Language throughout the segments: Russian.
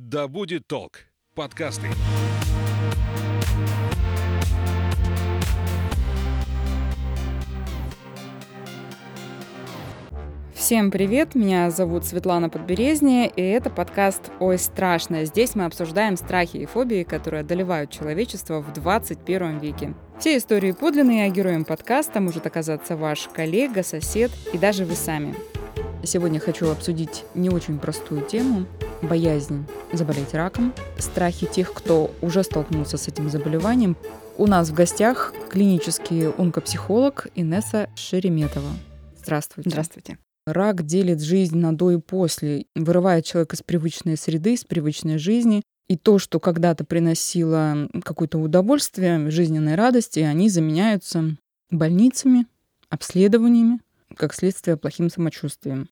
Да будет толк. Подкасты. Всем привет, меня зовут Светлана Подберезния, и это подкаст «Ой, страшно». Здесь мы обсуждаем страхи и фобии, которые одолевают человечество в 21 веке. Все истории подлинные, а героем подкаста может оказаться ваш коллега, сосед и даже вы сами. Сегодня хочу обсудить не очень простую тему – боязнь заболеть раком, страхи тех, кто уже столкнулся с этим заболеванием. У нас в гостях клинический онкопсихолог Инесса Шереметова. Здравствуйте. Здравствуйте. Рак делит жизнь на до и после, вырывает человека из привычной среды, из привычной жизни. И то, что когда-то приносило какое-то удовольствие, жизненной радости, они заменяются больницами, обследованиями, как следствие плохим самочувствием.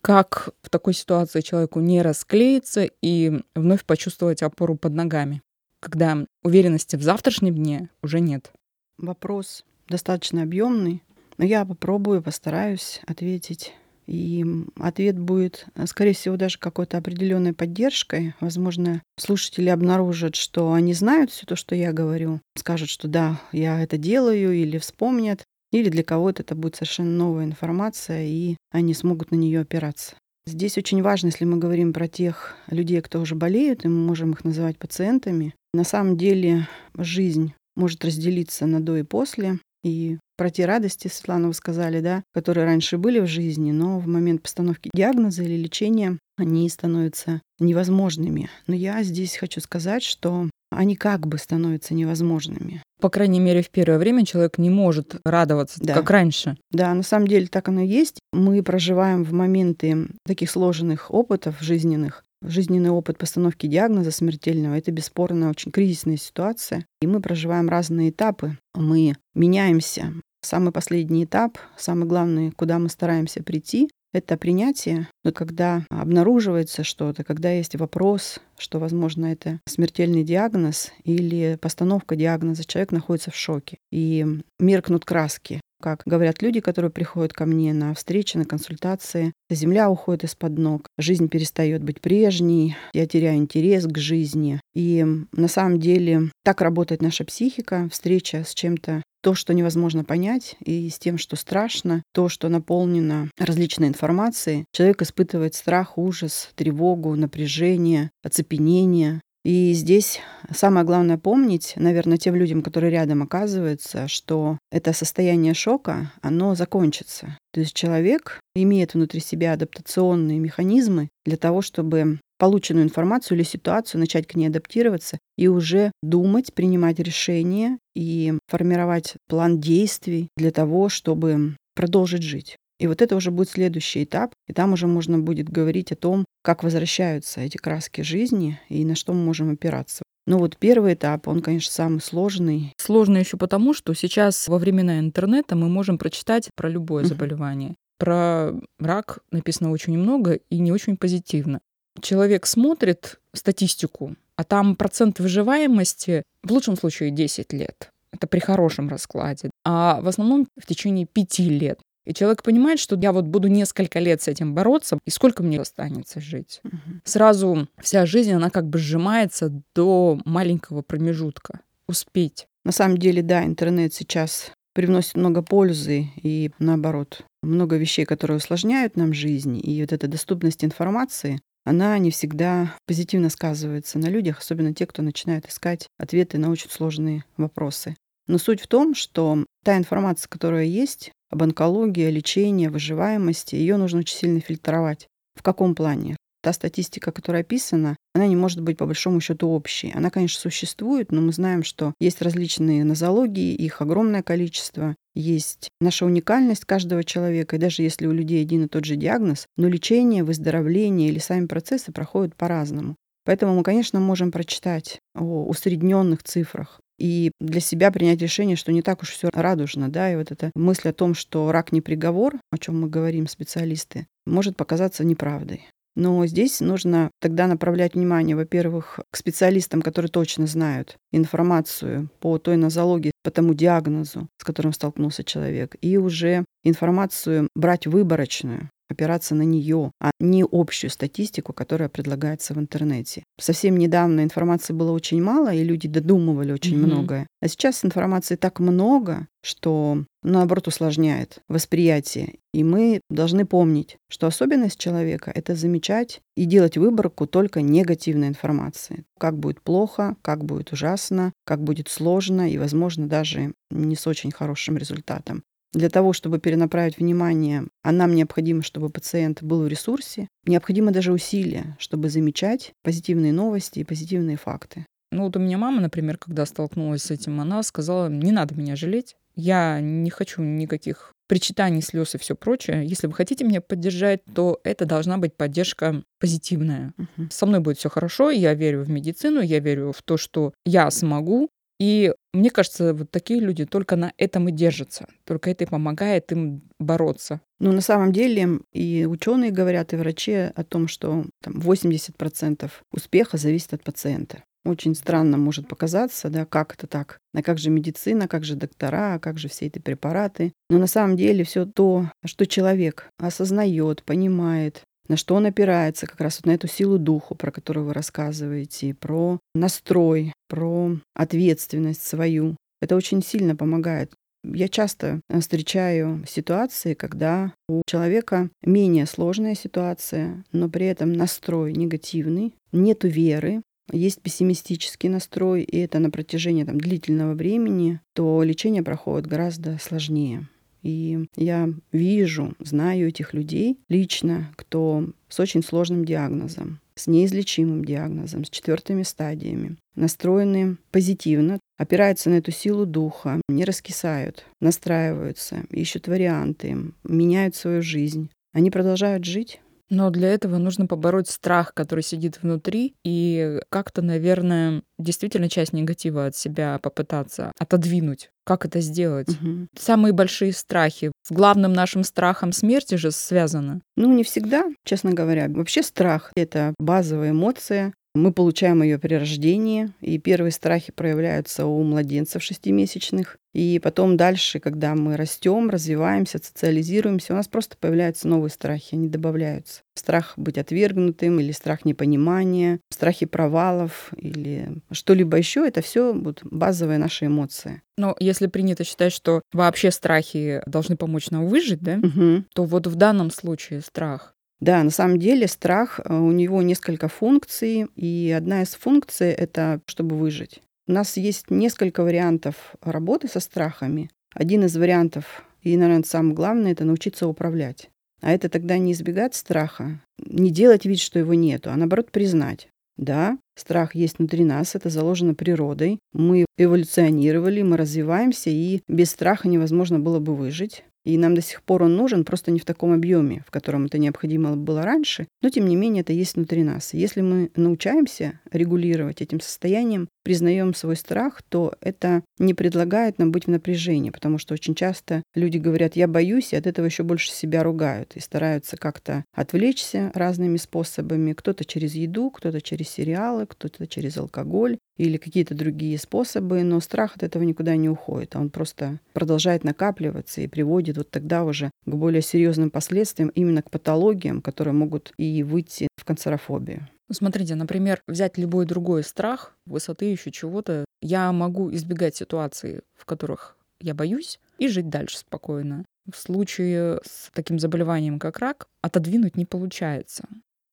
Как в такой ситуации человеку не расклеиться и вновь почувствовать опору под ногами, когда уверенности в завтрашнем дне уже нет? Вопрос достаточно объемный, но я попробую, постараюсь ответить и ответ будет, э, скорее всего, даже какой-то определенной поддержкой. Возможно, слушатели обнаружат, что они знают все то, что я говорю, скажут, что да, я это делаю, или вспомнят, или для кого-то это будет совершенно новая информация, и они смогут на нее опираться. Здесь очень важно, если мы говорим про тех людей, кто уже болеют, и мы можем их называть пациентами. На самом деле жизнь может разделиться на до и после. И про те радости, Светлана, вы сказали, да, которые раньше были в жизни, но в момент постановки диагноза или лечения они становятся невозможными. Но я здесь хочу сказать, что они как бы становятся невозможными. По крайней мере, в первое время человек не может радоваться, да. как раньше. Да, на самом деле так оно и есть. Мы проживаем в моменты таких сложных опытов жизненных, Жизненный опыт постановки диагноза смертельного — это бесспорно очень кризисная ситуация. И мы проживаем разные этапы. Мы меняемся. Самый последний этап, самый главный, куда мы стараемся прийти, это принятие, но когда обнаруживается что-то, когда есть вопрос, что, возможно, это смертельный диагноз или постановка диагноза, человек находится в шоке. И меркнут краски. Как говорят люди, которые приходят ко мне на встречи, на консультации, земля уходит из-под ног, жизнь перестает быть прежней, я теряю интерес к жизни. И на самом деле так работает наша психика, встреча с чем-то то, что невозможно понять, и с тем, что страшно, то, что наполнено различной информацией, человек испытывает страх, ужас, тревогу, напряжение, оцепенение. И здесь самое главное помнить, наверное, тем людям, которые рядом оказываются, что это состояние шока, оно закончится. То есть человек имеет внутри себя адаптационные механизмы для того, чтобы полученную информацию или ситуацию начать к ней адаптироваться и уже думать, принимать решения и формировать план действий для того, чтобы продолжить жить. И вот это уже будет следующий этап, и там уже можно будет говорить о том, как возвращаются эти краски жизни и на что мы можем опираться. Но вот первый этап, он, конечно, самый сложный. Сложный еще потому, что сейчас во времена интернета мы можем прочитать про любое заболевание. Про рак написано очень много и не очень позитивно. Человек смотрит статистику, а там процент выживаемости в лучшем случае 10 лет. Это при хорошем раскладе. А в основном в течение пяти лет. И человек понимает, что я вот буду несколько лет с этим бороться, и сколько мне останется жить. Угу. Сразу вся жизнь, она как бы сжимается до маленького промежутка. Успеть. На самом деле, да, интернет сейчас привносит много пользы и наоборот, много вещей, которые усложняют нам жизнь. И вот эта доступность информации, она не всегда позитивно сказывается на людях, особенно те, кто начинает искать ответы на очень сложные вопросы. Но суть в том, что та информация, которая есть, об онкологии, лечении, выживаемости, ее нужно очень сильно фильтровать. В каком плане? Та статистика, которая описана, она не может быть по большому счету общей. Она, конечно, существует, но мы знаем, что есть различные нозологии, их огромное количество. Есть наша уникальность каждого человека, и даже если у людей один и тот же диагноз, но лечение, выздоровление или сами процессы проходят по-разному. Поэтому мы, конечно, можем прочитать о усредненных цифрах, и для себя принять решение, что не так уж все радужно, да, и вот эта мысль о том, что рак не приговор, о чем мы говорим специалисты, может показаться неправдой. Но здесь нужно тогда направлять внимание, во-первых, к специалистам, которые точно знают информацию по той нозологии, по тому диагнозу, с которым столкнулся человек, и уже информацию брать выборочную. Опираться на нее, а не общую статистику, которая предлагается в интернете. Совсем недавно информации было очень мало, и люди додумывали очень mm-hmm. многое. А сейчас информации так много, что наоборот усложняет восприятие. И мы должны помнить, что особенность человека — это замечать и делать выборку только негативной информации. Как будет плохо, как будет ужасно, как будет сложно и, возможно, даже не с очень хорошим результатом. Для того, чтобы перенаправить внимание, а нам необходимо, чтобы пациент был в ресурсе, необходимо даже усилия, чтобы замечать позитивные новости и позитивные факты. Ну вот у меня мама, например, когда столкнулась с этим, она сказала, не надо меня жалеть, я не хочу никаких причитаний, слез и все прочее. Если вы хотите меня поддержать, то это должна быть поддержка позитивная. Uh-huh. Со мной будет все хорошо, я верю в медицину, я верю в то, что я смогу, и мне кажется, вот такие люди только на этом и держатся. Только это и помогает им бороться. Ну, на самом деле, и ученые говорят, и врачи о том, что там, 80% успеха зависит от пациента. Очень странно может показаться, да, как это так? А как же медицина, как же доктора, как же все эти препараты? Но на самом деле все то, что человек осознает, понимает, на что он опирается, как раз вот на эту силу духу, про которую вы рассказываете, про настрой, про ответственность свою. Это очень сильно помогает. Я часто встречаю ситуации, когда у человека менее сложная ситуация, но при этом настрой негативный, нету веры, есть пессимистический настрой, и это на протяжении там, длительного времени, то лечение проходит гораздо сложнее. И я вижу, знаю этих людей лично, кто с очень сложным диагнозом, с неизлечимым диагнозом, с четвертыми стадиями, настроены позитивно, опираются на эту силу духа, не раскисают, настраиваются, ищут варианты, меняют свою жизнь. Они продолжают жить, но для этого нужно побороть страх, который сидит внутри, и как-то, наверное, действительно часть негатива от себя попытаться отодвинуть. Как это сделать? Угу. Самые большие страхи. С главным нашим страхом смерти же связано. Ну, не всегда, честно говоря. Вообще страх — это базовая эмоция, мы получаем ее при рождении, и первые страхи проявляются у младенцев шестимесячных. И потом дальше, когда мы растем, развиваемся, социализируемся, у нас просто появляются новые страхи, они добавляются. Страх быть отвергнутым или страх непонимания, страхи провалов или что-либо еще, это все вот базовые наши эмоции. Но если принято считать, что вообще страхи должны помочь нам выжить, да, угу. то вот в данном случае страх да, на самом деле страх, э, у него несколько функций, и одна из функций — это чтобы выжить. У нас есть несколько вариантов работы со страхами. Один из вариантов, и, наверное, самое главное, это научиться управлять. А это тогда не избегать страха, не делать вид, что его нету, а наоборот признать. Да, страх есть внутри нас, это заложено природой. Мы эволюционировали, мы развиваемся, и без страха невозможно было бы выжить. И нам до сих пор он нужен, просто не в таком объеме, в котором это необходимо было раньше. Но, тем не менее, это есть внутри нас. Если мы научаемся регулировать этим состоянием, признаем свой страх, то это не предлагает нам быть в напряжении, потому что очень часто люди говорят, я боюсь, и от этого еще больше себя ругают и стараются как-то отвлечься разными способами. Кто-то через еду, кто-то через сериалы, кто-то через алкоголь или какие-то другие способы, но страх от этого никуда не уходит, а он просто продолжает накапливаться и приводит вот тогда уже к более серьезным последствиям, именно к патологиям, которые могут и выйти в канцерофобию. Ну, смотрите, например, взять любой другой страх, высоты, еще чего-то, я могу избегать ситуаций, в которых я боюсь, и жить дальше спокойно. В случае с таким заболеванием, как рак, отодвинуть не получается.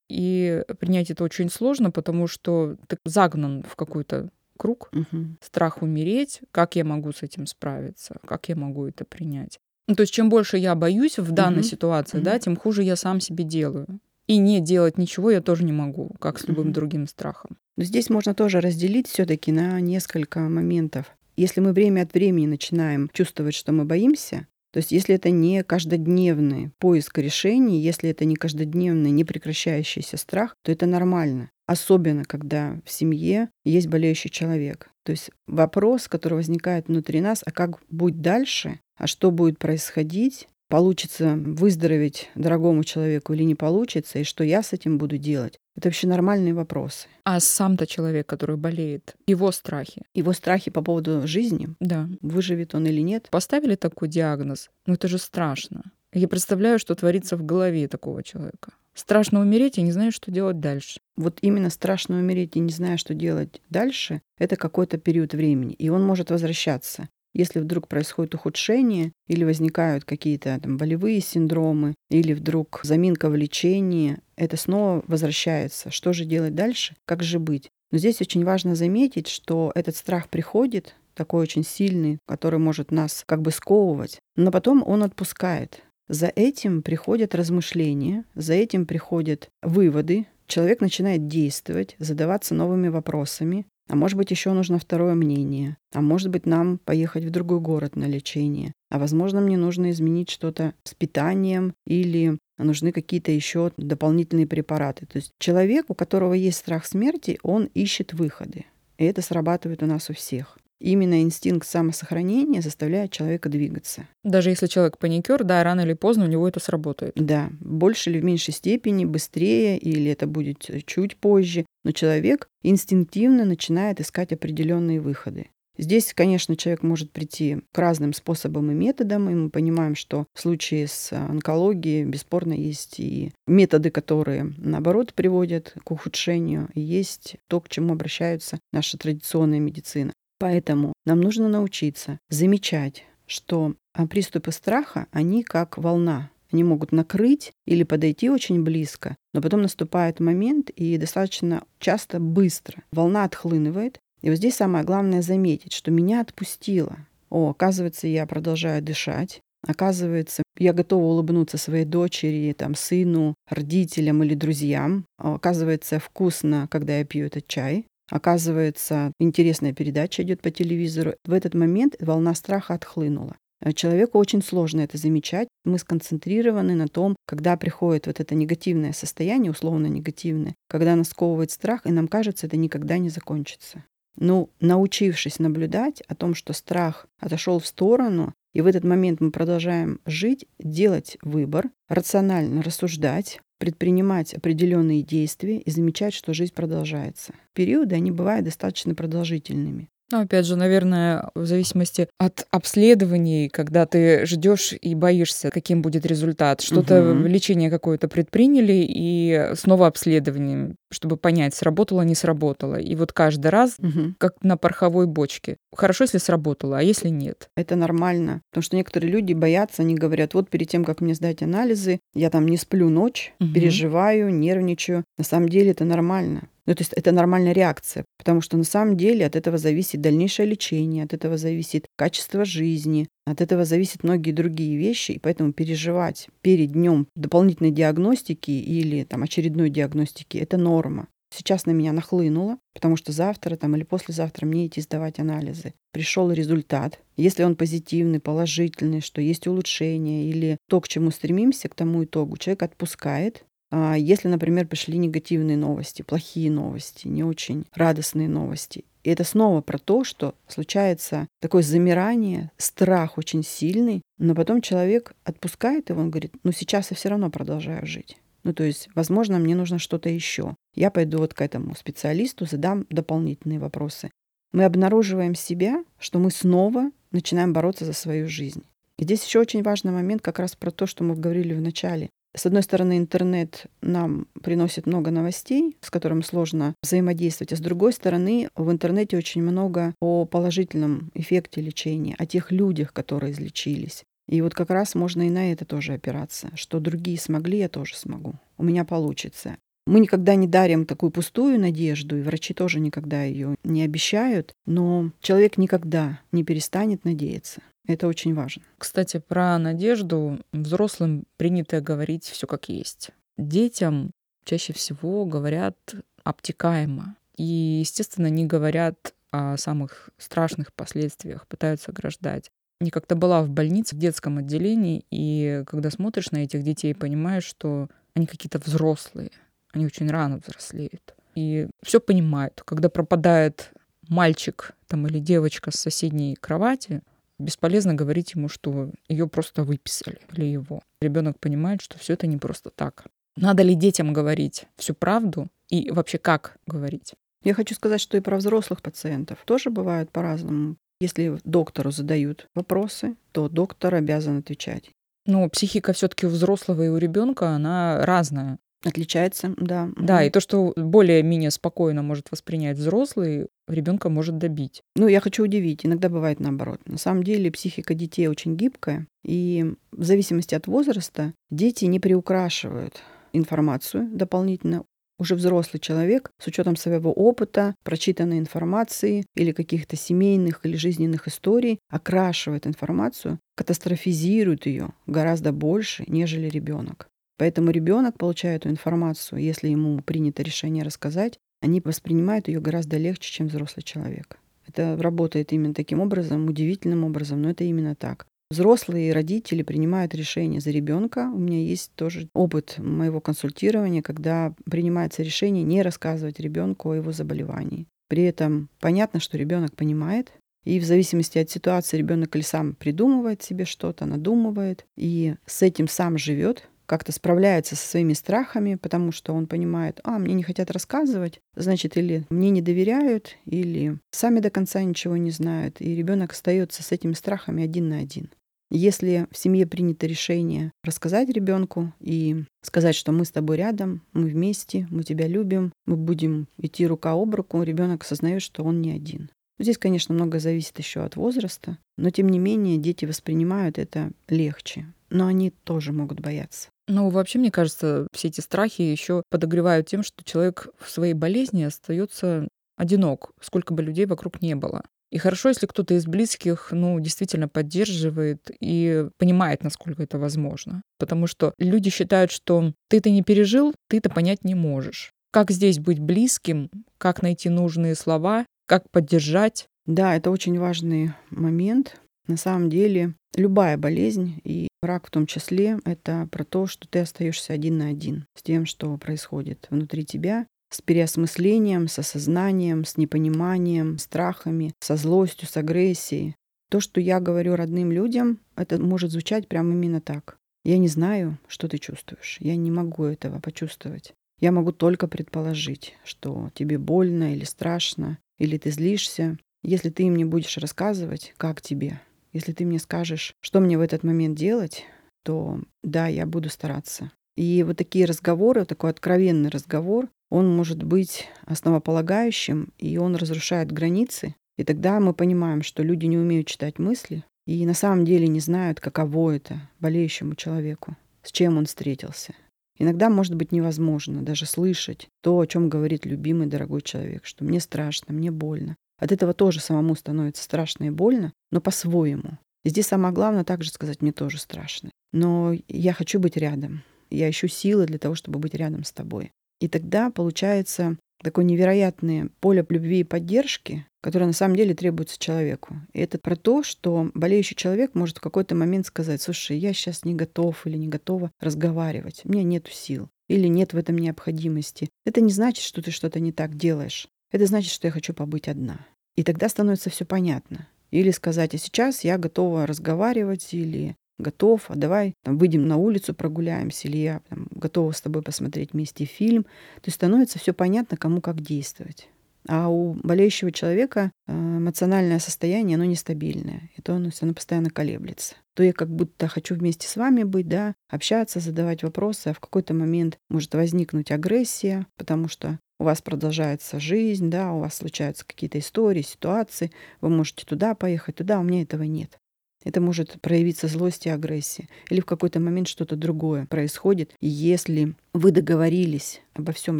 И принять это очень сложно, потому что ты загнан в какой-то круг, угу. страх умереть, как я могу с этим справиться, как я могу это принять. Ну, то есть чем больше я боюсь в данной угу. ситуации, угу. да, тем хуже я сам себе делаю. И не делать ничего я тоже не могу, как с любым другим страхом. Но здесь можно тоже разделить все-таки на несколько моментов. Если мы время от времени начинаем чувствовать, что мы боимся, то есть если это не каждодневный поиск решений, если это не каждодневный непрекращающийся страх, то это нормально. Особенно, когда в семье есть болеющий человек. То есть вопрос, который возникает внутри нас, а как будет дальше, а что будет происходить, получится выздороветь дорогому человеку или не получится, и что я с этим буду делать. Это вообще нормальные вопросы. А сам-то человек, который болеет, его страхи? Его страхи по поводу жизни? Да. Выживет он или нет? Поставили такой диагноз? Ну это же страшно. Я представляю, что творится в голове такого человека. Страшно умереть и не знаю, что делать дальше. Вот именно страшно умереть и не зная, что делать дальше, это какой-то период времени, и он может возвращаться. Если вдруг происходит ухудшение или возникают какие-то там болевые синдромы, или вдруг заминка в лечении, это снова возвращается. Что же делать дальше? Как же быть? Но здесь очень важно заметить, что этот страх приходит, такой очень сильный, который может нас как бы сковывать, но потом он отпускает. За этим приходят размышления, за этим приходят выводы. Человек начинает действовать, задаваться новыми вопросами. А может быть, еще нужно второе мнение. А может быть, нам поехать в другой город на лечение. А возможно, мне нужно изменить что-то с питанием или нужны какие-то еще дополнительные препараты. То есть человек, у которого есть страх смерти, он ищет выходы. И это срабатывает у нас у всех. Именно инстинкт самосохранения заставляет человека двигаться. Даже если человек паникер, да, рано или поздно у него это сработает. Да, больше или в меньшей степени, быстрее, или это будет чуть позже, но человек инстинктивно начинает искать определенные выходы. Здесь, конечно, человек может прийти к разным способам и методам, и мы понимаем, что в случае с онкологией бесспорно есть и методы, которые, наоборот, приводят к ухудшению, и есть то, к чему обращается наша традиционная медицина. Поэтому нам нужно научиться замечать, что а, приступы страха, они как волна. Они могут накрыть или подойти очень близко, но потом наступает момент, и достаточно часто быстро волна отхлынывает. И вот здесь самое главное заметить, что меня отпустило. О, оказывается, я продолжаю дышать. Оказывается, я готова улыбнуться своей дочери, там, сыну, родителям или друзьям. Оказывается, вкусно, когда я пью этот чай. Оказывается, интересная передача идет по телевизору. В этот момент волна страха отхлынула. Э, человеку очень сложно это замечать. Мы сконцентрированы на том, когда приходит вот это негативное состояние, условно негативное, когда нас сковывает страх, и нам кажется, это никогда не закончится. Но ну, научившись наблюдать о том, что страх отошел в сторону, и в этот момент мы продолжаем жить, делать выбор, рационально рассуждать, предпринимать определенные действия и замечать, что жизнь продолжается. Периоды, они бывают достаточно продолжительными. Ну, опять же, наверное, в зависимости от обследований, когда ты ждешь и боишься, каким будет результат. Что-то угу. лечение какое-то предприняли, и снова обследование, чтобы понять, сработало, не сработало. И вот каждый раз, угу. как на пороховой бочке. Хорошо, если сработало, а если нет? Это нормально. Потому что некоторые люди боятся, они говорят, вот перед тем, как мне сдать анализы, я там не сплю ночь, угу. переживаю, нервничаю. На самом деле это нормально. Ну, то есть это нормальная реакция, потому что на самом деле от этого зависит дальнейшее лечение, от этого зависит качество жизни, от этого зависят многие другие вещи, и поэтому переживать перед днем дополнительной диагностики или там, очередной диагностики – это норма. Сейчас на меня нахлынуло, потому что завтра там, или послезавтра мне идти сдавать анализы. Пришел результат. Если он позитивный, положительный, что есть улучшение или то, к чему стремимся, к тому итогу, человек отпускает, а если, например, пришли негативные новости, плохие новости, не очень радостные новости, и это снова про то, что случается такое замирание, страх очень сильный, но потом человек отпускает его, он говорит, ну сейчас я все равно продолжаю жить. Ну, то есть, возможно, мне нужно что-то еще. Я пойду вот к этому специалисту, задам дополнительные вопросы. Мы обнаруживаем себя, что мы снова начинаем бороться за свою жизнь. И здесь еще очень важный момент как раз про то, что мы говорили в начале. С одной стороны, интернет нам приносит много новостей, с которыми сложно взаимодействовать, а с другой стороны, в интернете очень много о положительном эффекте лечения, о тех людях, которые излечились. И вот как раз можно и на это тоже опираться, что другие смогли, я тоже смогу. У меня получится. Мы никогда не дарим такую пустую надежду, и врачи тоже никогда ее не обещают, но человек никогда не перестанет надеяться. Это очень важно. Кстати, про надежду взрослым принято говорить все как есть. Детям чаще всего говорят обтекаемо. И, естественно, не говорят о самых страшных последствиях, пытаются ограждать. Я как-то была в больнице, в детском отделении, и когда смотришь на этих детей, понимаешь, что они какие-то взрослые, они очень рано взрослеют. И все понимают. Когда пропадает мальчик там, или девочка с соседней кровати, Бесполезно говорить ему, что ее просто выписали или его. Ребенок понимает, что все это не просто так. Надо ли детям говорить всю правду и вообще как говорить? Я хочу сказать, что и про взрослых пациентов тоже бывает по-разному. Если доктору задают вопросы, то доктор обязан отвечать. Ну, психика все-таки у взрослого и у ребенка она разная. Отличается, да. Да, и то, что более-менее спокойно может воспринять взрослый, ребенка может добить. Ну, я хочу удивить, иногда бывает наоборот. На самом деле психика детей очень гибкая, и в зависимости от возраста дети не приукрашивают информацию дополнительно. Уже взрослый человек с учетом своего опыта, прочитанной информации или каких-то семейных или жизненных историй окрашивает информацию, катастрофизирует ее гораздо больше, нежели ребенок. Поэтому ребенок, получая эту информацию, если ему принято решение рассказать, они воспринимают ее гораздо легче, чем взрослый человек. Это работает именно таким образом, удивительным образом, но это именно так. Взрослые родители принимают решение за ребенка. У меня есть тоже опыт моего консультирования, когда принимается решение не рассказывать ребенку о его заболевании. При этом понятно, что ребенок понимает, и в зависимости от ситуации ребенок или сам придумывает себе что-то, надумывает, и с этим сам живет, как-то справляется со своими страхами, потому что он понимает, а, мне не хотят рассказывать, значит, или мне не доверяют, или сами до конца ничего не знают, и ребенок остается с этими страхами один на один. Если в семье принято решение рассказать ребенку и сказать, что мы с тобой рядом, мы вместе, мы тебя любим, мы будем идти рука об руку, ребенок осознает, что он не один. Здесь, конечно, много зависит еще от возраста, но тем не менее дети воспринимают это легче. Но они тоже могут бояться. Ну, вообще, мне кажется, все эти страхи еще подогревают тем, что человек в своей болезни остается одинок, сколько бы людей вокруг не было. И хорошо, если кто-то из близких, ну, действительно поддерживает и понимает, насколько это возможно. Потому что люди считают, что ты это не пережил, ты это понять не можешь. Как здесь быть близким, как найти нужные слова, как поддержать. Да, это очень важный момент. На самом деле, любая болезнь, и рак в том числе, это про то, что ты остаешься один на один с тем, что происходит внутри тебя, с переосмыслением, с осознанием, с непониманием, страхами, со злостью, с агрессией. То, что я говорю родным людям, это может звучать прямо именно так. Я не знаю, что ты чувствуешь. Я не могу этого почувствовать. Я могу только предположить, что тебе больно или страшно, или ты злишься. Если ты мне будешь рассказывать, как тебе, если ты мне скажешь, что мне в этот момент делать, то да, я буду стараться. И вот такие разговоры, такой откровенный разговор, он может быть основополагающим, и он разрушает границы. И тогда мы понимаем, что люди не умеют читать мысли и на самом деле не знают, каково это болеющему человеку, с чем он встретился. Иногда может быть невозможно даже слышать то, о чем говорит любимый дорогой человек, что мне страшно, мне больно. От этого тоже самому становится страшно и больно, но по-своему. Здесь самое главное также сказать, мне тоже страшно. Но я хочу быть рядом. Я ищу силы для того, чтобы быть рядом с тобой. И тогда получается такое невероятное поле любви и поддержки, которое на самом деле требуется человеку. И это про то, что болеющий человек может в какой-то момент сказать, слушай, я сейчас не готов или не готова разговаривать, у меня нет сил или нет в этом необходимости. Это не значит, что ты что-то не так делаешь. Это значит, что я хочу побыть одна. И тогда становится все понятно. Или сказать, а сейчас я готова разговаривать, или готов, а давай там, выйдем на улицу, прогуляемся, или я там, готова с тобой посмотреть вместе фильм. То есть становится все понятно, кому как действовать. А у болеющего человека э, эмоциональное состояние, оно нестабильное. И то оно, оно постоянно колеблется. То я как будто хочу вместе с вами быть, да, общаться, задавать вопросы, а в какой-то момент может возникнуть агрессия, потому что у вас продолжается жизнь, да, у вас случаются какие-то истории, ситуации, вы можете туда поехать, туда, у меня этого нет. Это может проявиться злость и агрессия. Или в какой-то момент что-то другое происходит. И если вы договорились обо всем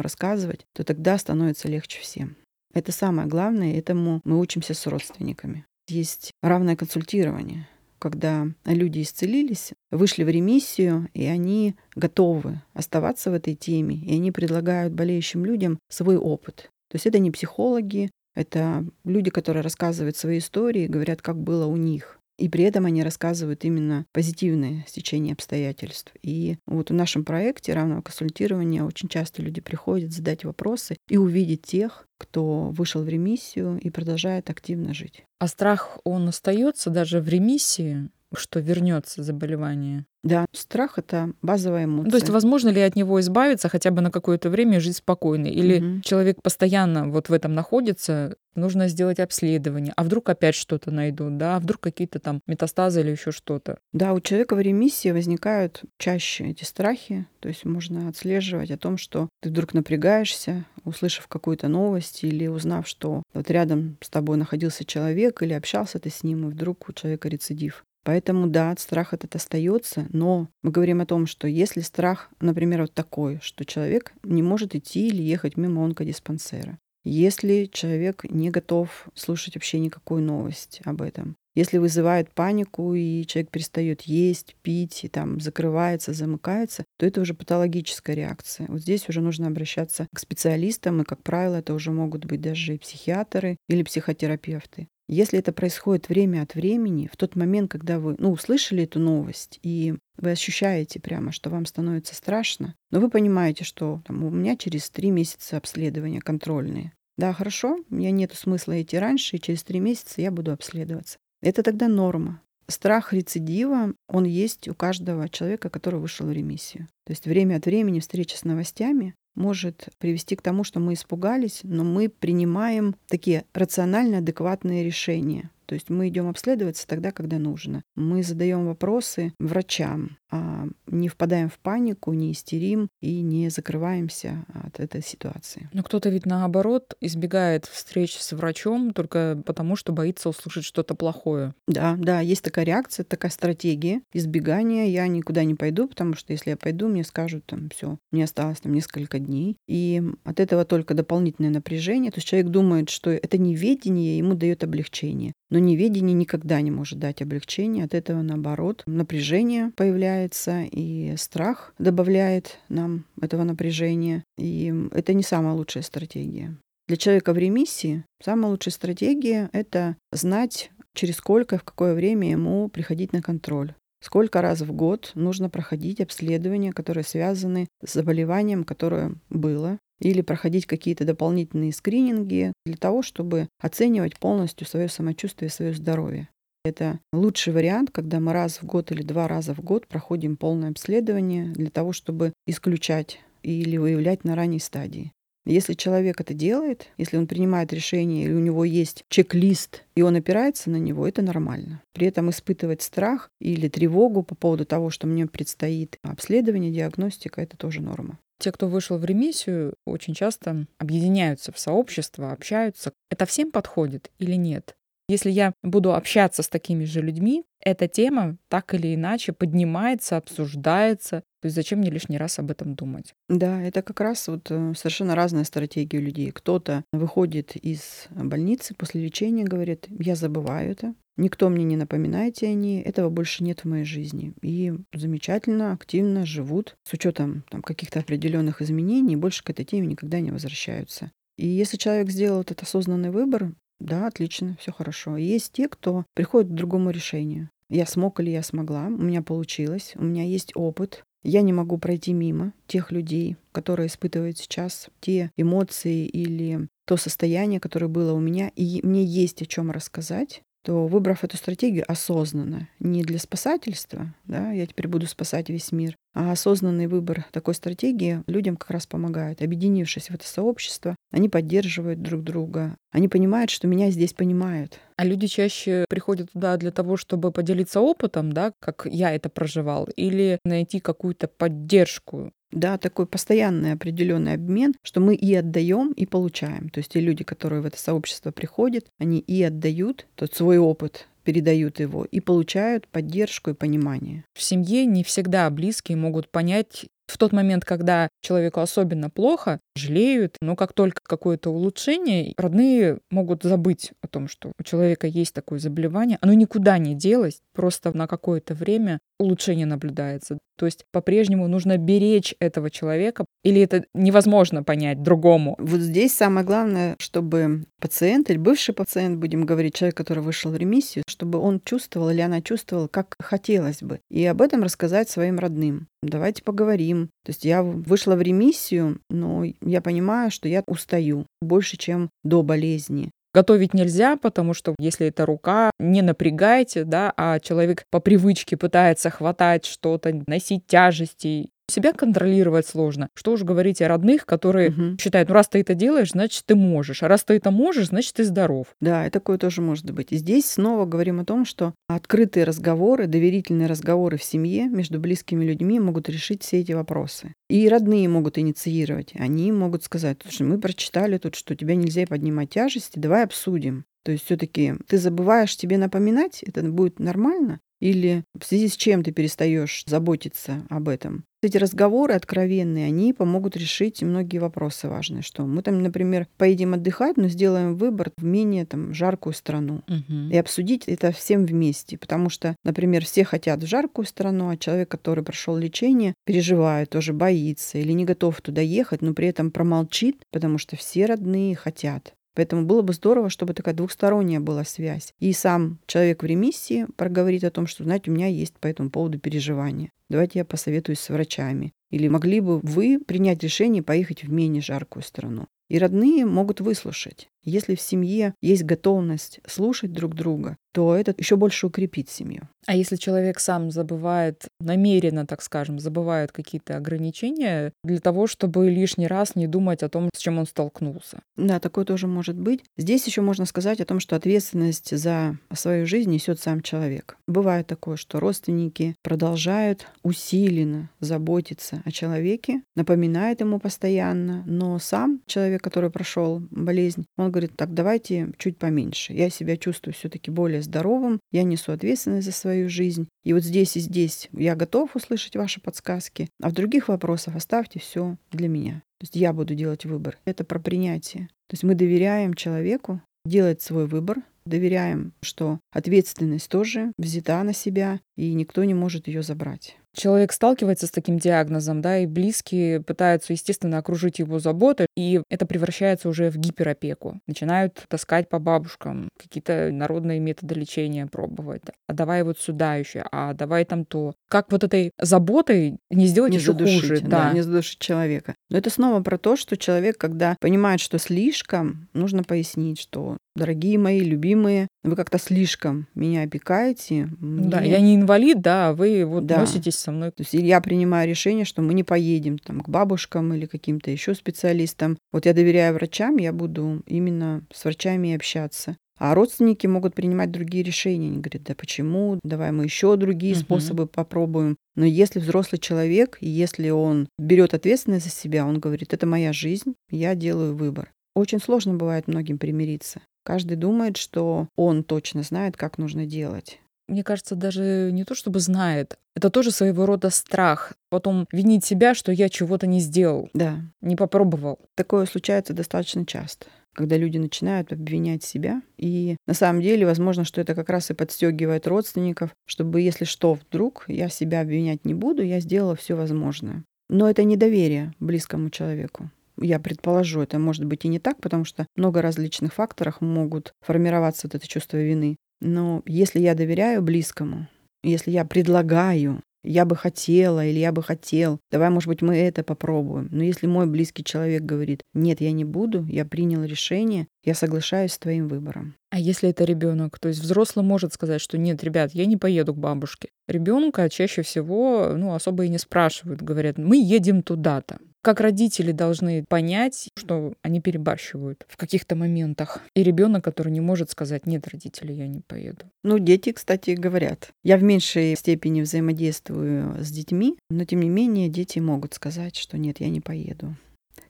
рассказывать, то тогда становится легче всем. Это самое главное, этому мы учимся с родственниками. Есть равное консультирование когда люди исцелились, вышли в ремиссию, и они готовы оставаться в этой теме, и они предлагают болеющим людям свой опыт. То есть это не психологи, это люди, которые рассказывают свои истории, говорят, как было у них. И при этом они рассказывают именно позитивное стечение обстоятельств. И вот в нашем проекте равного консультирования очень часто люди приходят задать вопросы и увидеть тех, кто вышел в ремиссию и продолжает активно жить. А страх, он остается даже в ремиссии? Что вернется заболевание? Да, страх это базовая эмоция. То есть, возможно ли от него избавиться хотя бы на какое-то время и жить спокойно? Или Мгм. человек постоянно вот в этом находится, нужно сделать обследование, а вдруг опять что-то найдут, да, а вдруг какие-то там метастазы или еще что-то. Да, у человека в ремиссии возникают чаще эти страхи, то есть можно отслеживать о том, что ты вдруг напрягаешься, услышав какую-то новость или узнав, что вот рядом с тобой находился человек или общался ты с ним, и вдруг у человека рецидив. Поэтому да, страх этот остается, но мы говорим о том, что если страх, например, вот такой, что человек не может идти или ехать мимо онкодиспансера, если человек не готов слушать вообще никакую новость об этом, если вызывает панику, и человек перестает есть, пить, и там закрывается, замыкается, то это уже патологическая реакция. Вот здесь уже нужно обращаться к специалистам, и, как правило, это уже могут быть даже и психиатры или психотерапевты. Если это происходит время от времени, в тот момент, когда вы ну, услышали эту новость, и вы ощущаете прямо, что вам становится страшно, но вы понимаете, что там, у меня через три месяца обследования контрольные. Да, хорошо, у меня нет смысла идти раньше, и через три месяца я буду обследоваться. Это тогда норма. Страх рецидива, он есть у каждого человека, который вышел в ремиссию. То есть время от времени встреча с новостями может привести к тому, что мы испугались, но мы принимаем такие рационально адекватные решения. То есть мы идем обследоваться тогда, когда нужно. Мы задаем вопросы врачам, а не впадаем в панику, не истерим и не закрываемся от этой ситуации. Но кто-то ведь наоборот избегает встреч с врачом только потому, что боится услышать что-то плохое. Да, да, есть такая реакция, такая стратегия избегания. Я никуда не пойду, потому что если я пойду, мне скажут там все, мне осталось там несколько дней. И от этого только дополнительное напряжение. То есть человек думает, что это неведение ему дает облегчение. Но неведение никогда не может дать облегчение. От этого, наоборот, напряжение появляется, и страх добавляет нам этого напряжения. И это не самая лучшая стратегия. Для человека в ремиссии самая лучшая стратегия — это знать, через сколько, в какое время ему приходить на контроль. Сколько раз в год нужно проходить обследования, которые связаны с заболеванием, которое было, или проходить какие-то дополнительные скрининги для того, чтобы оценивать полностью свое самочувствие свое здоровье. Это лучший вариант, когда мы раз в год или два раза в год проходим полное обследование для того, чтобы исключать или выявлять на ранней стадии. Если человек это делает, если он принимает решение или у него есть чек-лист, и он опирается на него, это нормально. При этом испытывать страх или тревогу по поводу того, что мне предстоит обследование, диагностика, это тоже норма. Те, кто вышел в ремиссию, очень часто объединяются в сообщество, общаются. Это всем подходит или нет? Если я буду общаться с такими же людьми, эта тема так или иначе поднимается, обсуждается. То есть зачем мне лишний раз об этом думать? Да, это как раз вот э, совершенно разная стратегия у людей. Кто-то выходит из больницы после лечения, говорит, я забываю это, никто мне не напоминайте о ней, этого больше нет в моей жизни. И замечательно, активно живут с учетом там, каких-то определенных изменений, больше к этой теме никогда не возвращаются. И если человек сделал этот осознанный выбор, да, отлично, все хорошо. Есть те, кто приходит к другому решению. Я смог или я смогла, у меня получилось, у меня есть опыт, я не могу пройти мимо тех людей, которые испытывают сейчас те эмоции или то состояние, которое было у меня, и мне есть о чем рассказать то выбрав эту стратегию осознанно, не для спасательства, да, я теперь буду спасать весь мир, а осознанный выбор такой стратегии людям как раз помогает. Объединившись в это сообщество, они поддерживают друг друга, они понимают, что меня здесь понимают. А люди чаще приходят туда для того, чтобы поделиться опытом, да, как я это проживал, или найти какую-то поддержку да, такой постоянный определенный обмен, что мы и отдаем, и получаем. То есть те люди, которые в это сообщество приходят, они и отдают тот свой опыт, передают его и получают поддержку и понимание. В семье не всегда близкие могут понять в тот момент, когда человеку особенно плохо, жалеют, но как только какое-то улучшение, родные могут забыть о том, что у человека есть такое заболевание, оно никуда не делось, просто на какое-то время улучшение наблюдается. То есть по-прежнему нужно беречь этого человека, или это невозможно понять другому? Вот здесь самое главное, чтобы пациент или бывший пациент, будем говорить, человек, который вышел в ремиссию, чтобы он чувствовал или она чувствовала, как хотелось бы. И об этом рассказать своим родным. Давайте поговорим. То есть я вышла в ремиссию, но я понимаю, что я устаю больше, чем до болезни. готовить нельзя, потому что если это рука, не напрягайте, да, а человек по привычке пытается хватать что-то, носить тяжести, себя контролировать сложно. Что уж говорить о родных, которые угу. считают, ну раз ты это делаешь, значит ты можешь. А раз ты это можешь, значит ты здоров. Да, и такое тоже может быть. И здесь снова говорим о том, что открытые разговоры, доверительные разговоры в семье между близкими людьми могут решить все эти вопросы. И родные могут инициировать. Они могут сказать, слушай, мы прочитали тут, что тебя нельзя поднимать тяжести, давай обсудим. То есть все-таки ты забываешь тебе напоминать, это будет нормально, или в связи с чем ты перестаешь заботиться об этом. Эти разговоры откровенные, они помогут решить многие вопросы важные. Что мы там, например, поедем отдыхать, но сделаем выбор в менее там, жаркую страну. Угу. И обсудить это всем вместе. Потому что, например, все хотят в жаркую страну, а человек, который прошел лечение, переживает, тоже боится или не готов туда ехать, но при этом промолчит, потому что все родные хотят. Поэтому было бы здорово, чтобы такая двухсторонняя была связь. И сам человек в ремиссии проговорит о том, что, знаете, у меня есть по этому поводу переживания. Давайте я посоветуюсь с врачами. Или могли бы вы принять решение поехать в менее жаркую страну. И родные могут выслушать. Если в семье есть готовность слушать друг друга, то это еще больше укрепит семью. А если человек сам забывает, намеренно, так скажем, забывает какие-то ограничения для того, чтобы лишний раз не думать о том, с чем он столкнулся? Да, такое тоже может быть. Здесь еще можно сказать о том, что ответственность за свою жизнь несет сам человек. Бывает такое, что родственники продолжают усиленно заботиться о человеке, напоминают ему постоянно, но сам человек, который прошел болезнь, он говорит, так, давайте чуть поменьше. Я себя чувствую все-таки более здоровым, я несу ответственность за свою жизнь. И вот здесь и здесь я готов услышать ваши подсказки, а в других вопросах оставьте все для меня. То есть я буду делать выбор. Это про принятие. То есть мы доверяем человеку делать свой выбор, доверяем, что ответственность тоже взята на себя, и никто не может ее забрать человек сталкивается с таким диагнозом, да, и близкие пытаются, естественно, окружить его заботой, и это превращается уже в гиперопеку. Начинают таскать по бабушкам, какие-то народные методы лечения пробовать. А давай вот сюда еще, а давай там то. Как вот этой заботой не сделать не еще задушить, хуже. Да, да, не задушить человека. Но это снова про то, что человек, когда понимает, что слишком, нужно пояснить, что дорогие мои, любимые, вы как-то слишком меня опекаете. Мне... Да, я не инвалид, да, а вы вот да. носитесь со мной. То есть я принимаю решение, что мы не поедем там к бабушкам или каким-то еще специалистам. Вот я доверяю врачам, я буду именно с врачами общаться. А родственники могут принимать другие решения. Они говорят, да почему? Давай мы еще другие угу. способы попробуем. Но если взрослый человек, и если он берет ответственность за себя, он говорит, это моя жизнь, я делаю выбор. Очень сложно бывает многим примириться. Каждый думает, что он точно знает, как нужно делать. Мне кажется, даже не то чтобы знает, это тоже своего рода страх. Потом винить себя, что я чего-то не сделал. Да. Не попробовал. Такое случается достаточно часто когда люди начинают обвинять себя. И на самом деле, возможно, что это как раз и подстегивает родственников, чтобы, если что, вдруг я себя обвинять не буду, я сделала все возможное. Но это недоверие близкому человеку я предположу, это может быть и не так, потому что много различных факторов могут формироваться вот это чувство вины. Но если я доверяю близкому, если я предлагаю, я бы хотела или я бы хотел, давай, может быть, мы это попробуем. Но если мой близкий человек говорит, нет, я не буду, я принял решение, я соглашаюсь с твоим выбором. А если это ребенок, то есть взрослый может сказать, что нет, ребят, я не поеду к бабушке. Ребенка чаще всего, ну, особо и не спрашивают, говорят, мы едем туда-то как родители должны понять, что они перебарщивают в каких-то моментах. И ребенок, который не может сказать, нет, родители, я не поеду. Ну, дети, кстати, говорят. Я в меньшей степени взаимодействую с детьми, но тем не менее дети могут сказать, что нет, я не поеду.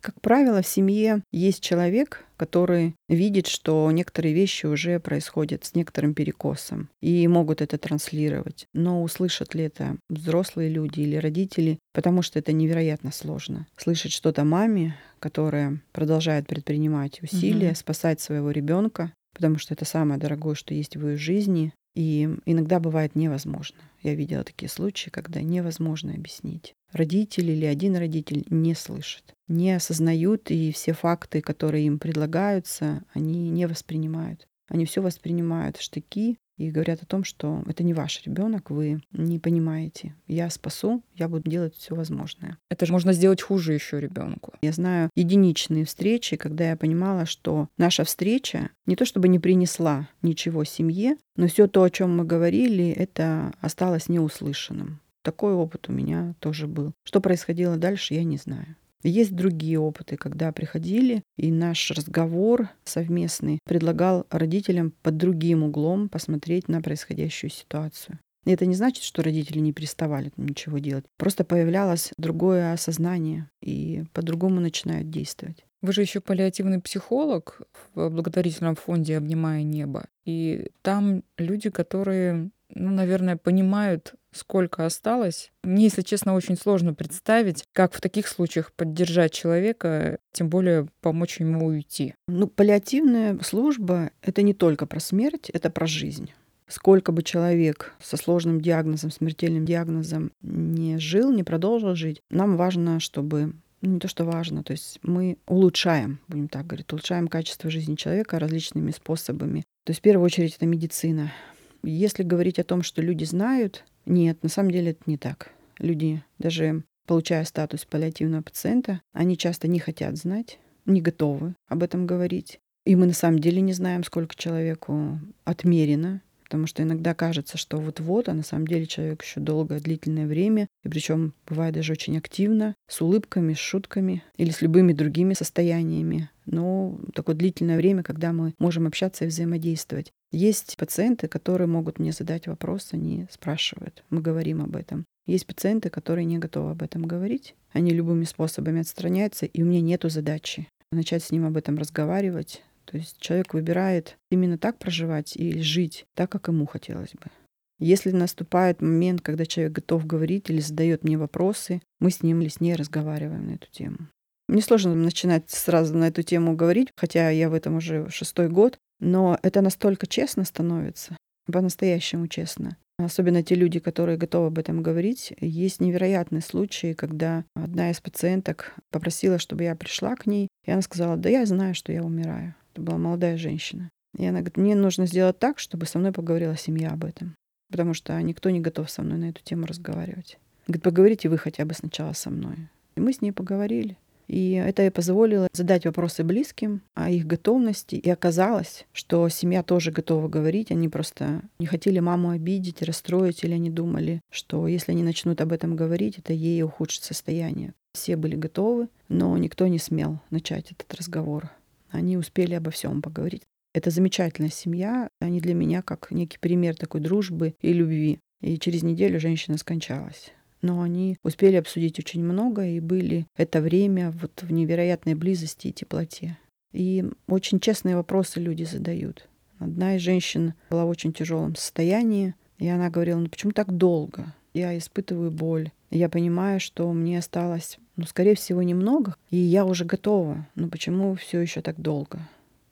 Как правило, в семье есть человек, который видит, что некоторые вещи уже происходят с некоторым перекосом и могут это транслировать. Но услышат ли это взрослые люди или родители, потому что это невероятно сложно. Слышать что-то маме, которая продолжает предпринимать усилия, угу. спасать своего ребенка, потому что это самое дорогое, что есть в ее жизни, и иногда бывает невозможно. Я видела такие случаи, когда невозможно объяснить. Родители или один родитель не слышат, не осознают, и все факты, которые им предлагаются, они не воспринимают. Они все воспринимают штыки, и говорят о том, что это не ваш ребенок, вы не понимаете. Я спасу, я буду делать все возможное. Это же можно сделать хуже еще ребенку. Я знаю единичные встречи, когда я понимала, что наша встреча не то чтобы не принесла ничего семье, но все то, о чем мы говорили, это осталось неуслышанным. Такой опыт у меня тоже был. Что происходило дальше, я не знаю. Есть другие опыты, когда приходили, и наш разговор совместный предлагал родителям под другим углом посмотреть на происходящую ситуацию. И это не значит, что родители не переставали ничего делать. Просто появлялось другое осознание, и по-другому начинают действовать. Вы же еще паллиативный психолог в благотворительном фонде «Обнимая небо». И там люди, которые, ну, наверное, понимают сколько осталось. Мне, если честно, очень сложно представить, как в таких случаях поддержать человека, тем более помочь ему уйти. Ну, паллиативная служба — это не только про смерть, это про жизнь. Сколько бы человек со сложным диагнозом, смертельным диагнозом не жил, не продолжил жить, нам важно, чтобы ну, не то, что важно, то есть мы улучшаем, будем так говорить, улучшаем качество жизни человека различными способами. То есть в первую очередь это медицина. Если говорить о том, что люди знают, нет, на самом деле это не так. Люди, даже получая статус паллиативного пациента, они часто не хотят знать, не готовы об этом говорить. И мы на самом деле не знаем, сколько человеку отмерено, потому что иногда кажется, что вот-вот, а на самом деле человек еще долгое, длительное время, и причем бывает даже очень активно, с улыбками, с шутками или с любыми другими состояниями. Но такое длительное время, когда мы можем общаться и взаимодействовать. Есть пациенты, которые могут мне задать вопрос, они спрашивают, мы говорим об этом. Есть пациенты, которые не готовы об этом говорить, они любыми способами отстраняются, и у меня нет задачи начать с ним об этом разговаривать. То есть человек выбирает именно так проживать или жить так, как ему хотелось бы. Если наступает момент, когда человек готов говорить или задает мне вопросы, мы с ним или с ней разговариваем на эту тему. Мне сложно начинать сразу на эту тему говорить, хотя я в этом уже шестой год, но это настолько честно становится, по-настоящему честно. Особенно те люди, которые готовы об этом говорить. Есть невероятные случаи, когда одна из пациенток попросила, чтобы я пришла к ней, и она сказала, да я знаю, что я умираю. Это была молодая женщина. И она говорит, мне нужно сделать так, чтобы со мной поговорила семья об этом. Потому что никто не готов со мной на эту тему разговаривать. Говорит, поговорите вы хотя бы сначала со мной. И мы с ней поговорили. И это и позволило задать вопросы близким о их готовности. И оказалось, что семья тоже готова говорить. Они просто не хотели маму обидеть, расстроить, или они думали, что если они начнут об этом говорить, это ей ухудшит состояние. Все были готовы, но никто не смел начать этот разговор. Они успели обо всем поговорить. Это замечательная семья. Они для меня как некий пример такой дружбы и любви. И через неделю женщина скончалась но они успели обсудить очень много и были это время вот в невероятной близости и теплоте. И очень честные вопросы люди задают. Одна из женщин была в очень тяжелом состоянии, и она говорила, ну почему так долго? Я испытываю боль. Я понимаю, что мне осталось, ну, скорее всего, немного, и я уже готова. Но почему все еще так долго?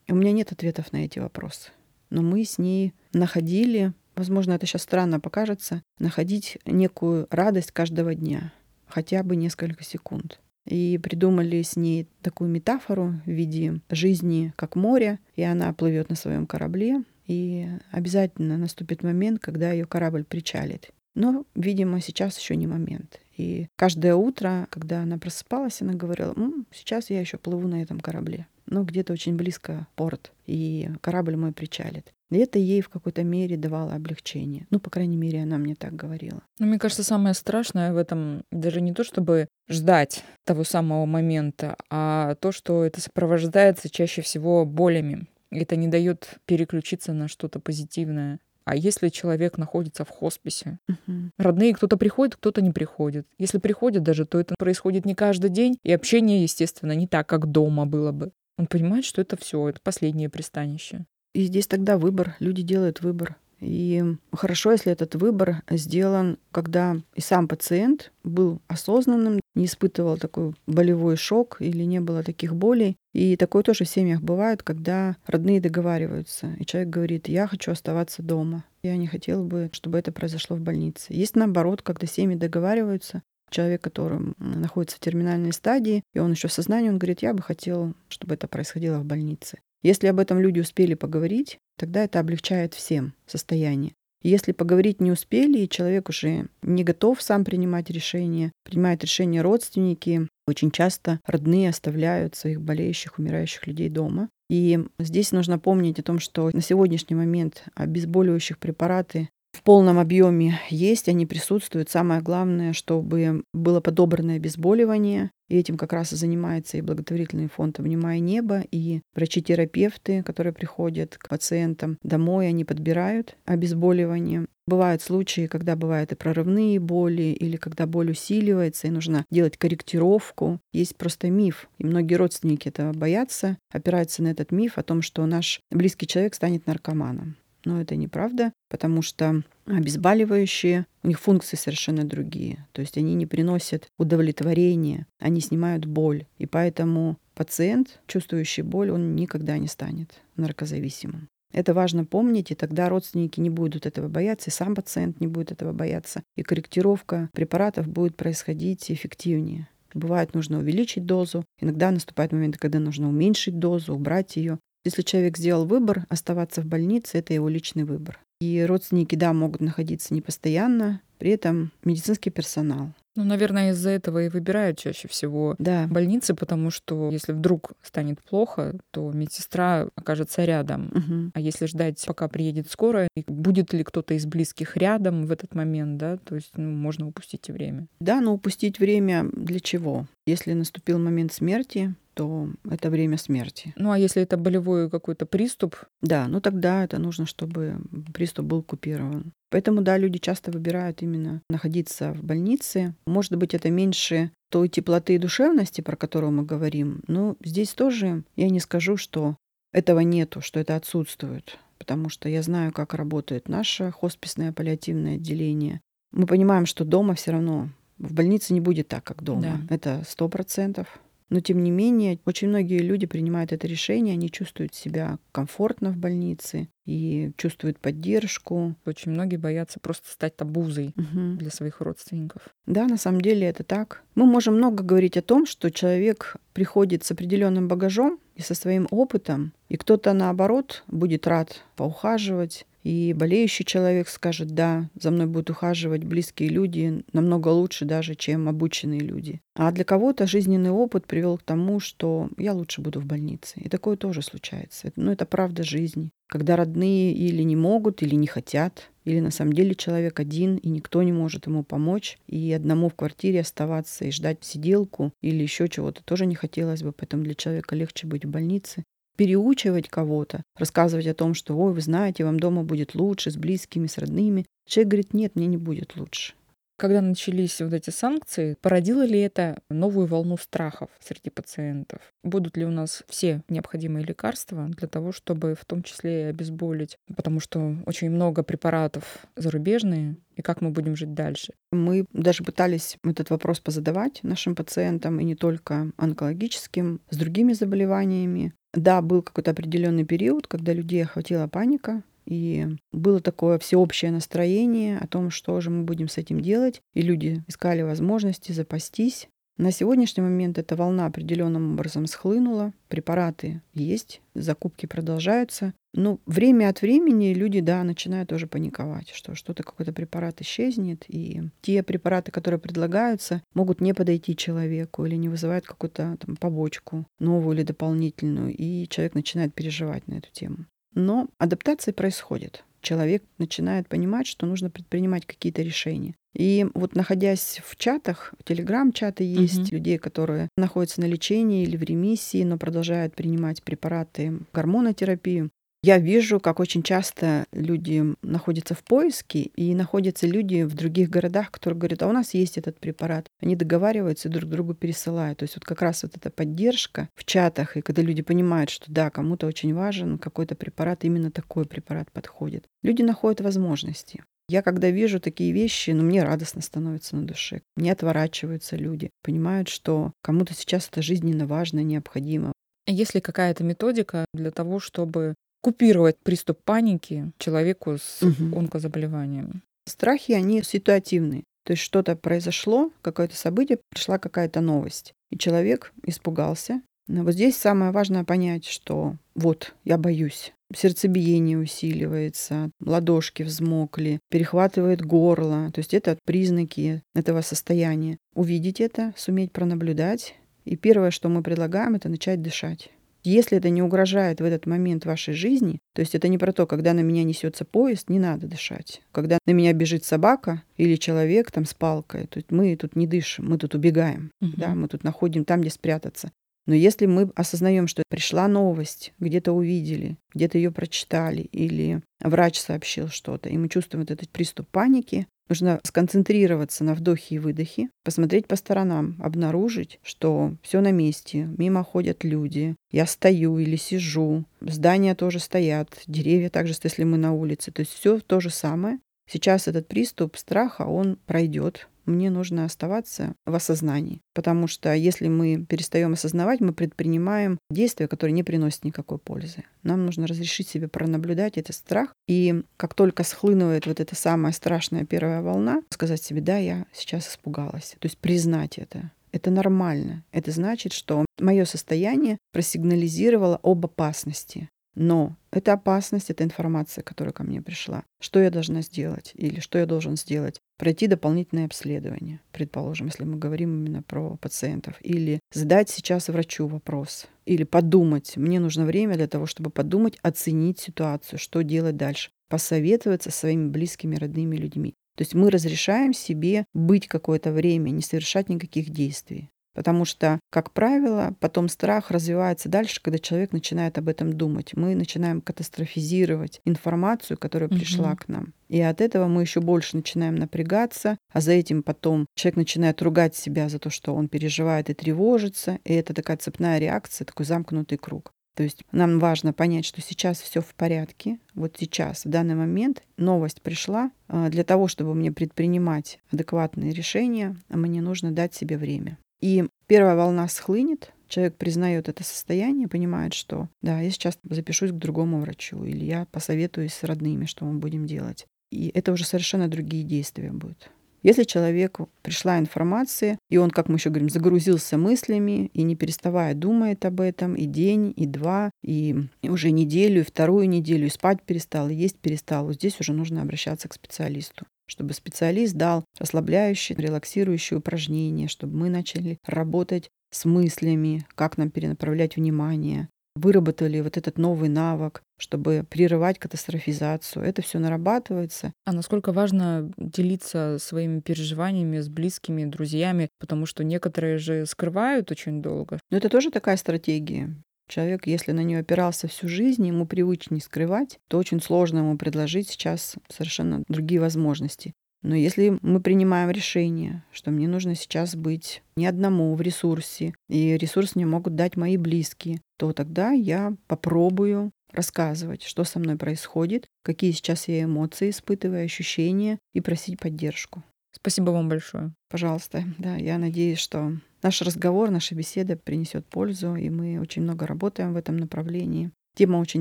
И у меня нет ответов на эти вопросы. Но мы с ней находили возможно, это сейчас странно покажется, находить некую радость каждого дня, хотя бы несколько секунд. И придумали с ней такую метафору в виде жизни как море, и она плывет на своем корабле, и обязательно наступит момент, когда ее корабль причалит. Но, видимо, сейчас еще не момент. И каждое утро, когда она просыпалась, она говорила, М, сейчас я еще плыву на этом корабле. Но где-то очень близко порт, и корабль мой причалит. И это ей в какой-то мере давало облегчение. Ну, по крайней мере, она мне так говорила. Ну, мне кажется, самое страшное в этом даже не то, чтобы ждать того самого момента, а то, что это сопровождается чаще всего болями. Это не дает переключиться на что-то позитивное. А если человек находится в хосписе? Угу. Родные кто-то приходит, кто-то не приходит. Если приходит даже, то это происходит не каждый день, и общение, естественно, не так, как дома было бы. Он понимает, что это все, это последнее пристанище. И здесь тогда выбор, люди делают выбор. И хорошо, если этот выбор сделан, когда и сам пациент был осознанным, не испытывал такой болевой шок или не было таких болей. И такое тоже в семьях бывает, когда родные договариваются, и человек говорит, я хочу оставаться дома. Я не хотел бы, чтобы это произошло в больнице. Есть наоборот, когда семьи договариваются, человек, который находится в терминальной стадии, и он еще в сознании, он говорит, я бы хотел, чтобы это происходило в больнице. Если об этом люди успели поговорить, тогда это облегчает всем состояние. Если поговорить не успели, и человек уже не готов сам принимать решения, принимают решения родственники, очень часто родные оставляют своих болеющих, умирающих людей дома. И здесь нужно помнить о том, что на сегодняшний момент обезболивающих препараты в полном объеме есть, они присутствуют. Самое главное, чтобы было подобранное обезболивание. И этим как раз и занимается и благотворительный фонд «Обнимая небо», и врачи-терапевты, которые приходят к пациентам домой, они подбирают обезболивание. Бывают случаи, когда бывают и прорывные боли, или когда боль усиливается, и нужно делать корректировку. Есть просто миф, и многие родственники этого боятся, опираются на этот миф о том, что наш близкий человек станет наркоманом. Но это неправда, потому что обезболивающие, у них функции совершенно другие. То есть они не приносят удовлетворения, они снимают боль. И поэтому пациент, чувствующий боль, он никогда не станет наркозависимым. Это важно помнить, и тогда родственники не будут этого бояться, и сам пациент не будет этого бояться, и корректировка препаратов будет происходить эффективнее. Бывает, нужно увеличить дозу, иногда наступает момент, когда нужно уменьшить дозу, убрать ее. Если человек сделал выбор оставаться в больнице, это его личный выбор. И родственники, да, могут находиться не постоянно, при этом медицинский персонал. Ну, наверное, из-за этого и выбирают чаще всего да. больницы, потому что если вдруг станет плохо, то медсестра окажется рядом. Угу. А если ждать, пока приедет скорая, и будет ли кто-то из близких рядом в этот момент, да, то есть ну, можно упустить время. Да, но упустить время для чего? Если наступил момент смерти, то это время смерти. Ну а если это болевой какой-то приступ? Да, ну тогда это нужно, чтобы приступ был купирован. Поэтому, да, люди часто выбирают именно находиться в больнице. Может быть, это меньше той теплоты и душевности, про которую мы говорим. Но здесь тоже я не скажу, что этого нету, что это отсутствует. Потому что я знаю, как работает наше хосписное паллиативное отделение. Мы понимаем, что дома все равно в больнице не будет так, как дома. Да. Это сто процентов. Но тем не менее, очень многие люди принимают это решение, они чувствуют себя комфортно в больнице и чувствуют поддержку. Очень многие боятся просто стать табузой Угу. для своих родственников. Да, на самом деле это так. Мы можем много говорить о том, что человек приходит с определенным багажом и со своим опытом, и кто-то наоборот будет рад поухаживать, и болеющий человек скажет, да, за мной будут ухаживать близкие люди намного лучше даже, чем обученные люди. А для кого-то жизненный опыт привел к тому, что я лучше буду в больнице. И такое тоже случается. Ну, это правда жизни. Когда родные или не могут, или не хотят, или на самом деле человек один, и никто не может ему помочь, и одному в квартире оставаться и ждать сиделку или еще чего-то тоже не хотелось бы, поэтому для человека легче быть в больнице переучивать кого-то, рассказывать о том, что, ой, вы знаете, вам дома будет лучше, с близкими, с родными. Человек говорит, нет, мне не будет лучше. Когда начались вот эти санкции, породило ли это новую волну страхов среди пациентов? Будут ли у нас все необходимые лекарства для того, чтобы в том числе и обезболить? Потому что очень много препаратов зарубежные, и как мы будем жить дальше? Мы даже пытались этот вопрос позадавать нашим пациентам, и не только онкологическим, с другими заболеваниями. Да, был какой-то определенный период, когда людей охватила паника, и было такое всеобщее настроение о том, что же мы будем с этим делать. И люди искали возможности запастись. На сегодняшний момент эта волна определенным образом схлынула. Препараты есть, закупки продолжаются. Но время от времени люди, да, начинают тоже паниковать, что что-то, какой-то препарат исчезнет, и те препараты, которые предлагаются, могут не подойти человеку или не вызывают какую-то там побочку новую или дополнительную, и человек начинает переживать на эту тему. Но адаптация происходит. Человек начинает понимать, что нужно предпринимать какие-то решения. И вот находясь в чатах, в телеграм-чаты есть Мгм. людей, которые находятся на лечении или в ремиссии, но продолжают принимать препараты, гормонотерапию. Я вижу, как очень часто люди находятся в поиске, и находятся люди в других городах, которые говорят, а у нас есть этот препарат. Они договариваются и друг другу пересылают. То есть вот как раз вот эта поддержка в чатах, и когда люди понимают, что да, кому-то очень важен какой-то препарат, именно такой препарат подходит. Люди находят возможности. Я когда вижу такие вещи, ну, мне радостно становится на душе. Не отворачиваются люди, понимают, что кому-то сейчас это жизненно важно, необходимо. Есть ли какая-то методика для того, чтобы купировать приступ паники человеку с Мгм. онкозаболеванием? Страхи, они ситуативные. То есть что-то произошло, какое-то событие, пришла какая-то новость. И человек испугался, Но вот здесь самое важное понять, что вот я боюсь. Сердцебиение усиливается, ладошки взмокли, перехватывает горло. То есть это признаки этого состояния. Увидеть это, суметь пронаблюдать. И первое, что мы предлагаем, это начать дышать. Если это не угрожает в этот момент вашей жизни, то есть это не про то, когда на меня несется поезд, не надо дышать. Когда на меня бежит собака или человек там с палкой, то есть мы тут не дышим, мы тут убегаем, угу. да, мы тут находим там, где спрятаться. Но если мы осознаем, что пришла новость, где-то увидели, где-то ее прочитали, или врач сообщил что-то, и мы чувствуем вот этот приступ паники, нужно сконцентрироваться на вдохе и выдохе, посмотреть по сторонам, обнаружить, что все на месте, мимо ходят люди, я стою или сижу, здания тоже стоят, деревья также, если мы на улице, то есть все то же самое. Сейчас этот приступ страха, он пройдет, мне нужно оставаться в осознании. Потому что если мы перестаем осознавать, мы предпринимаем действия, которые не приносят никакой пользы. Нам нужно разрешить себе пронаблюдать этот страх. И как только схлынывает вот эта самая страшная первая волна, сказать себе, да, я сейчас испугалась. То есть признать это. Это нормально. Это значит, что мое состояние просигнализировало об опасности. Но это опасность, это информация, которая ко мне пришла. Что я должна сделать или что я должен сделать? Пройти дополнительное обследование, предположим, если мы говорим именно про пациентов. Или задать сейчас врачу вопрос. Или подумать. Мне нужно время для того, чтобы подумать, оценить ситуацию, что делать дальше. Посоветоваться со своими близкими, родными людьми. То есть мы разрешаем себе быть какое-то время, не совершать никаких действий. Потому что, как правило, потом страх развивается дальше, когда человек начинает об этом думать. Мы начинаем катастрофизировать информацию, которая угу. пришла к нам. И от этого мы еще больше начинаем напрягаться, а за этим потом человек начинает ругать себя за то, что он переживает и тревожится. И это такая цепная реакция, такой замкнутый круг. То есть нам важно понять, что сейчас все в порядке. Вот сейчас, в данный момент, новость пришла. А, для того, чтобы мне предпринимать адекватные решения, мне нужно дать себе время. И первая волна схлынет, человек признает это состояние, понимает, что да, я сейчас запишусь к другому врачу, или я посоветуюсь с родными, что мы будем делать. И это уже совершенно другие действия будут. Если человеку пришла информация, и он, как мы еще говорим, загрузился мыслями и не переставая думает об этом и день, и два, и уже неделю, и вторую неделю, и спать перестал, и есть перестал, вот здесь уже нужно обращаться к специалисту чтобы специалист дал расслабляющие, релаксирующие упражнения, чтобы мы начали работать с мыслями, как нам перенаправлять внимание, выработали вот этот новый навык, чтобы прерывать катастрофизацию. Это все нарабатывается. А насколько важно делиться своими переживаниями с близкими, друзьями, потому что некоторые же скрывают очень долго. Но это тоже такая стратегия. Человек, если на нее опирался всю жизнь, ему привычнее скрывать, то очень сложно ему предложить сейчас совершенно другие возможности. Но если мы принимаем решение, что мне нужно сейчас быть не одному в ресурсе, и ресурс мне могут дать мои близкие, то тогда я попробую рассказывать, что со мной происходит, какие сейчас я эмоции испытываю, ощущения, и просить поддержку. Спасибо вам большое. Пожалуйста. Да, я надеюсь, что наш разговор, наша беседа принесет пользу, и мы очень много работаем в этом направлении. Тема очень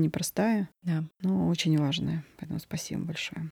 непростая, да. но очень важная. Поэтому спасибо большое.